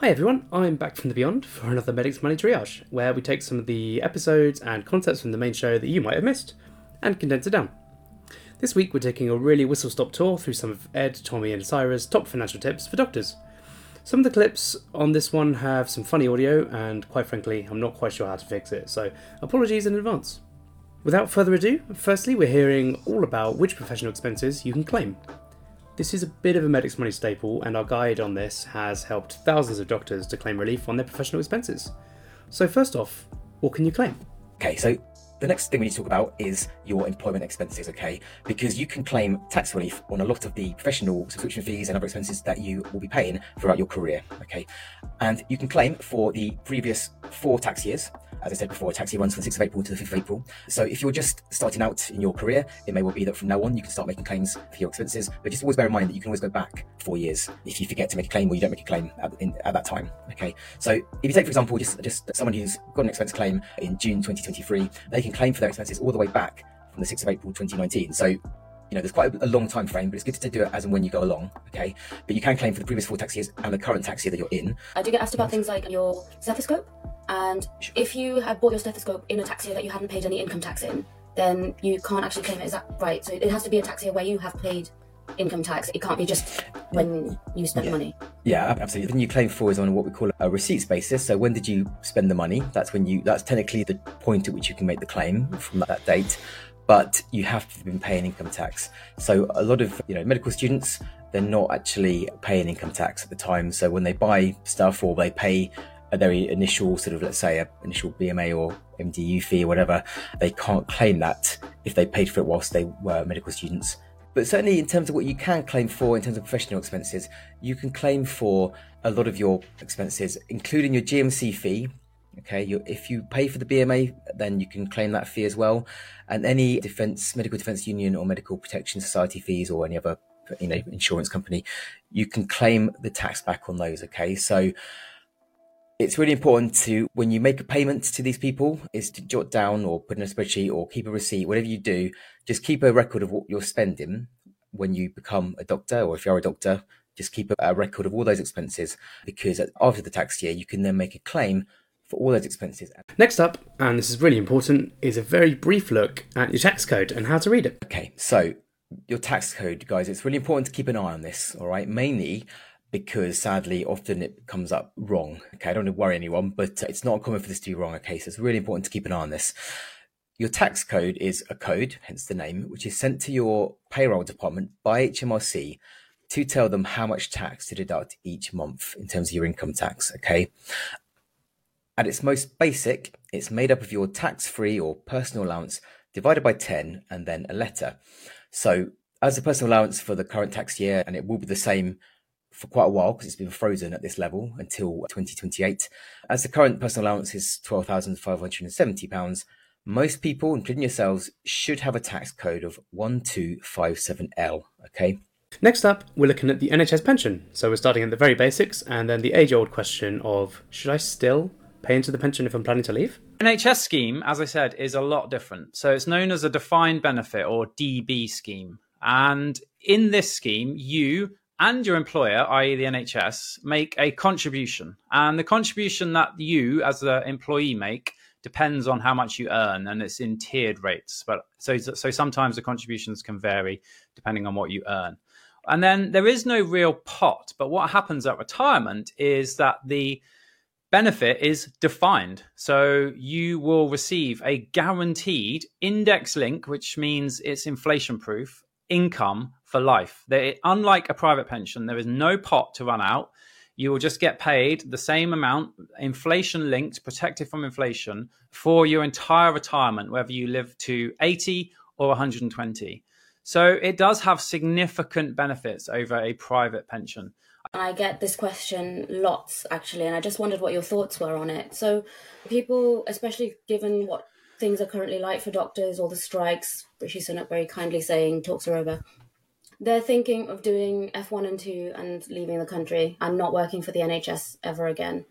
Hi everyone, I'm back from the Beyond for another Medics Money Triage, where we take some of the episodes and concepts from the main show that you might have missed and condense it down. This week we're taking a really whistle stop tour through some of Ed, Tommy, and Cyra's top financial tips for doctors. Some of the clips on this one have some funny audio, and quite frankly, I'm not quite sure how to fix it, so apologies in advance. Without further ado, firstly, we're hearing all about which professional expenses you can claim. This is a bit of a Medics Money staple, and our guide on this has helped thousands of doctors to claim relief on their professional expenses. So, first off, what can you claim? Okay, so the next thing we need to talk about is your employment expenses, okay? Because you can claim tax relief on a lot of the professional subscription fees and other expenses that you will be paying throughout your career, okay? And you can claim for the previous four tax years. As I said before, tax year runs from the 6th of April to the 5th of April. So if you're just starting out in your career, it may well be that from now on you can start making claims for your expenses. But just always bear in mind that you can always go back four years if you forget to make a claim or you don't make a claim at, in, at that time, okay? So if you take, for example, just, just someone who's got an expense claim in June 2023, they can claim for their expenses all the way back from the 6th of April 2019. So you know, there's quite a, long time frame, but it's good to do it as and when you go along, okay? But you can claim for the previous four tax years and the current tax year that you're in. I do get asked about things like your stethoscope, and sure. if you have bought your stethoscope in a tax year that you haven't paid any income tax in, then you can't actually claim it. Is that right? So it has to be a tax year where you have paid income tax. It can't be just when you spend yeah. money. Yeah, absolutely. Then you claim for is on what we call a receipts basis. So when did you spend the money? That's when you. That's technically the point at which you can make the claim from that date but you have to have been paying income tax. So a lot of you know medical students they're not actually paying income tax at the time. So when they buy stuff or they pay a very initial sort of let's say a initial BMA or MDU fee or whatever, they can't claim that if they paid for it whilst they were medical students. But certainly in terms of what you can claim for in terms of professional expenses, you can claim for a lot of your expenses, including your GMC fee, Okay, you, if you pay for the BMA, then you can claim that fee as well, and any defence, medical defence union, or medical protection society fees, or any other you know insurance company, you can claim the tax back on those. Okay, so it's really important to when you make a payment to these people is to jot down or put in a spreadsheet or keep a receipt, whatever you do, just keep a record of what you're spending when you become a doctor, or if you're a doctor, just keep a record of all those expenses because after the tax year, you can then make a claim for all those expenses. Next up, and this is really important, is a very brief look at your tax code and how to read it. Okay, so your tax code, guys, it's really important to keep an eye on this, all right? Mainly because sadly, often it comes up wrong. Okay, I don't want to worry anyone, but it's not common for this to be wrong. Okay, so it's really important to keep an eye on this. Your tax code is a code, hence the name, which is sent to your payroll department by HMRC to tell them how much tax to deduct each month in terms of your income tax. Okay. At its most basic, it's made up of your tax free or personal allowance divided by 10 and then a letter. So, as a personal allowance for the current tax year, and it will be the same for quite a while because it's been frozen at this level until 2028. As the current personal allowance is £12,570, most people, including yourselves, should have a tax code of 1257L. Okay. Next up, we're looking at the NHS pension. So we're starting at the very basics and then the age old question of should I still pay into the pension if I'm planning to leave? NHS scheme, as I said, is a lot different. So it's known as a defined benefit or DB scheme. And in this scheme, you and your employer, i.e., the NHS, make a contribution. And the contribution that you, as the employee, make depends on how much you earn, and it's in tiered rates. But so, so sometimes the contributions can vary depending on what you earn. And then there is no real pot. But what happens at retirement is that the benefit is defined. So you will receive a guaranteed index link, which means it's inflation proof income for life. They, unlike a private pension, there is no pot to run out. You will just get paid the same amount, inflation linked, protected from inflation for your entire retirement, whether you live to 80 or 120. So it does have significant benefits over a private pension. I get this question lots actually, and I just wondered what your thoughts were on it. So, people, especially given what things are currently like for doctors, all the strikes, Rishi Sunak very kindly saying talks are over, they're thinking of doing F1 and 2 and leaving the country and not working for the NHS ever again.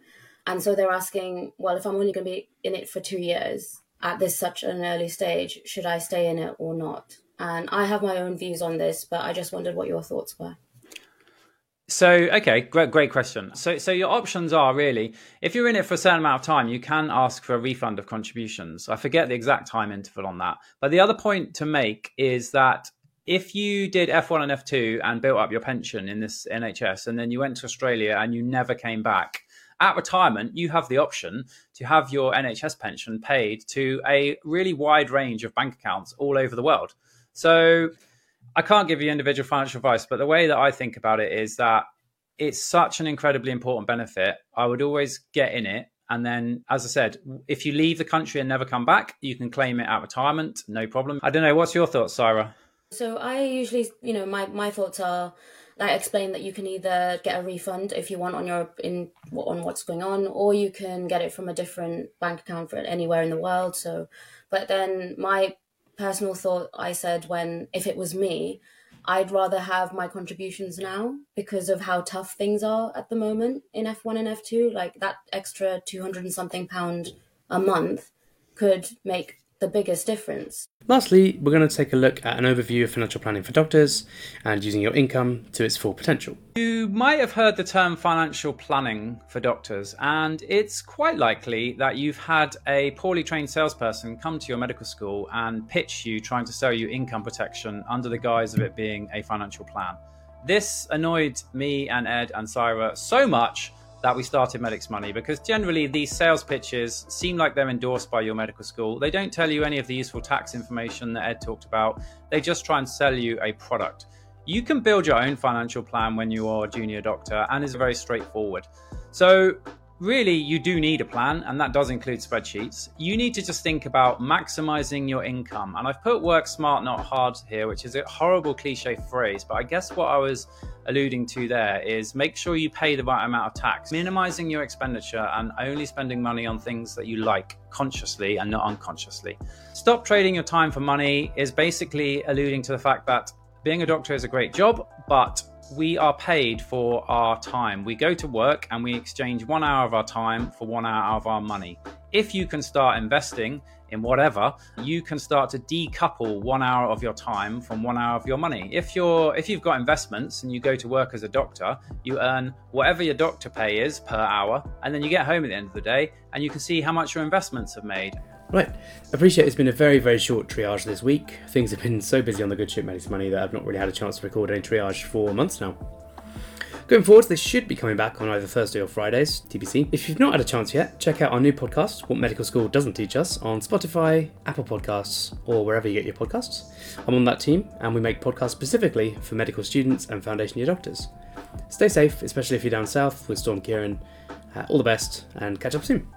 And so they're asking, well, if I'm only going to be in it for two years at this such an early stage, should I stay in it or not? And I have my own views on this, but I just wondered what your thoughts were. So, okay, great, great question. So, so your options are really, if you're in it for a certain amount of time, you can ask for a refund of contributions. I forget the exact time interval on that. But the other point to make is that if you did F1 and F2 and built up your pension in this NHS and then you went to Australia and you never came back, at retirement, you have the option to have your NHS pension paid to a really wide range of bank accounts all over the world. So I can't give you individual financial advice, but the way that I think about it is that it's such an incredibly important benefit. I would always get in it. And then, as I said, if you leave the country and never come back, you can claim it at retirement, no problem. I don't know. What's your thoughts, Cyra? So I usually, you know, my, my thoughts are I explain that you can either get a refund if you want on your in on what's going on, or you can get it from a different bank account for anywhere in the world. So, but then my personal thought, I said when if it was me, I'd rather have my contributions now because of how tough things are at the moment in F1 and F2. Like that extra 200 and something pound a month could make the biggest difference. Lastly, we're going to take a look at an overview of financial planning for doctors and using your income to its full potential. You might have heard the term financial planning for doctors, and it's quite likely that you've had a poorly trained salesperson come to your medical school and pitch you trying to sell you income protection under the guise of it being a financial plan. This annoyed me and Ed and Cyra so much that we started Medics Money because generally these sales pitches seem like they're endorsed by your medical school. They don't tell you any of the useful tax information that Ed talked about, they just try and sell you a product. You can build your own financial plan when you are a junior doctor and it's very straightforward. So, really you do need a plan and that does include spreadsheets. You need to just think about maximizing your income and i've put work smart not hard here which is a horrible cliche phrase but i guess what i was alluding to there is make sure you pay the right amount of tax minimizing your expenditure and only spending money on things that you like consciously and not unconsciously. Stop trading your time for money is basically alluding to the fact that being a doctor is a great job but we are paid for our time. We go to work and we exchange one hour of our time for one hour of our money. If you can start investing in whatever, you can start to decouple one hour of your time from one hour of your money. If you're if you've got investments and you go to work as a doctor, you earn whatever your doctor pay is per hour, and then you get home at the end of the day and you can see how much your investments have made. Right. Appreciate it's been a very, very short triage this week. Things have been so busy on the Good Ship Medics Money that I've not really had a chance to record any triage for months now. Going forwards, they should be coming back on either Thursday or Fridays, TBC. If you've not had a chance yet, check out our new podcast, What Medical School Doesn't Teach Us, on Spotify, Apple Podcasts, or wherever you get your podcasts. I'm on that team, and we make podcasts specifically for medical students and foundation year doctors. Stay safe, especially if you're down south with Storm Ciarán. Uh, all the best, and catch up soon.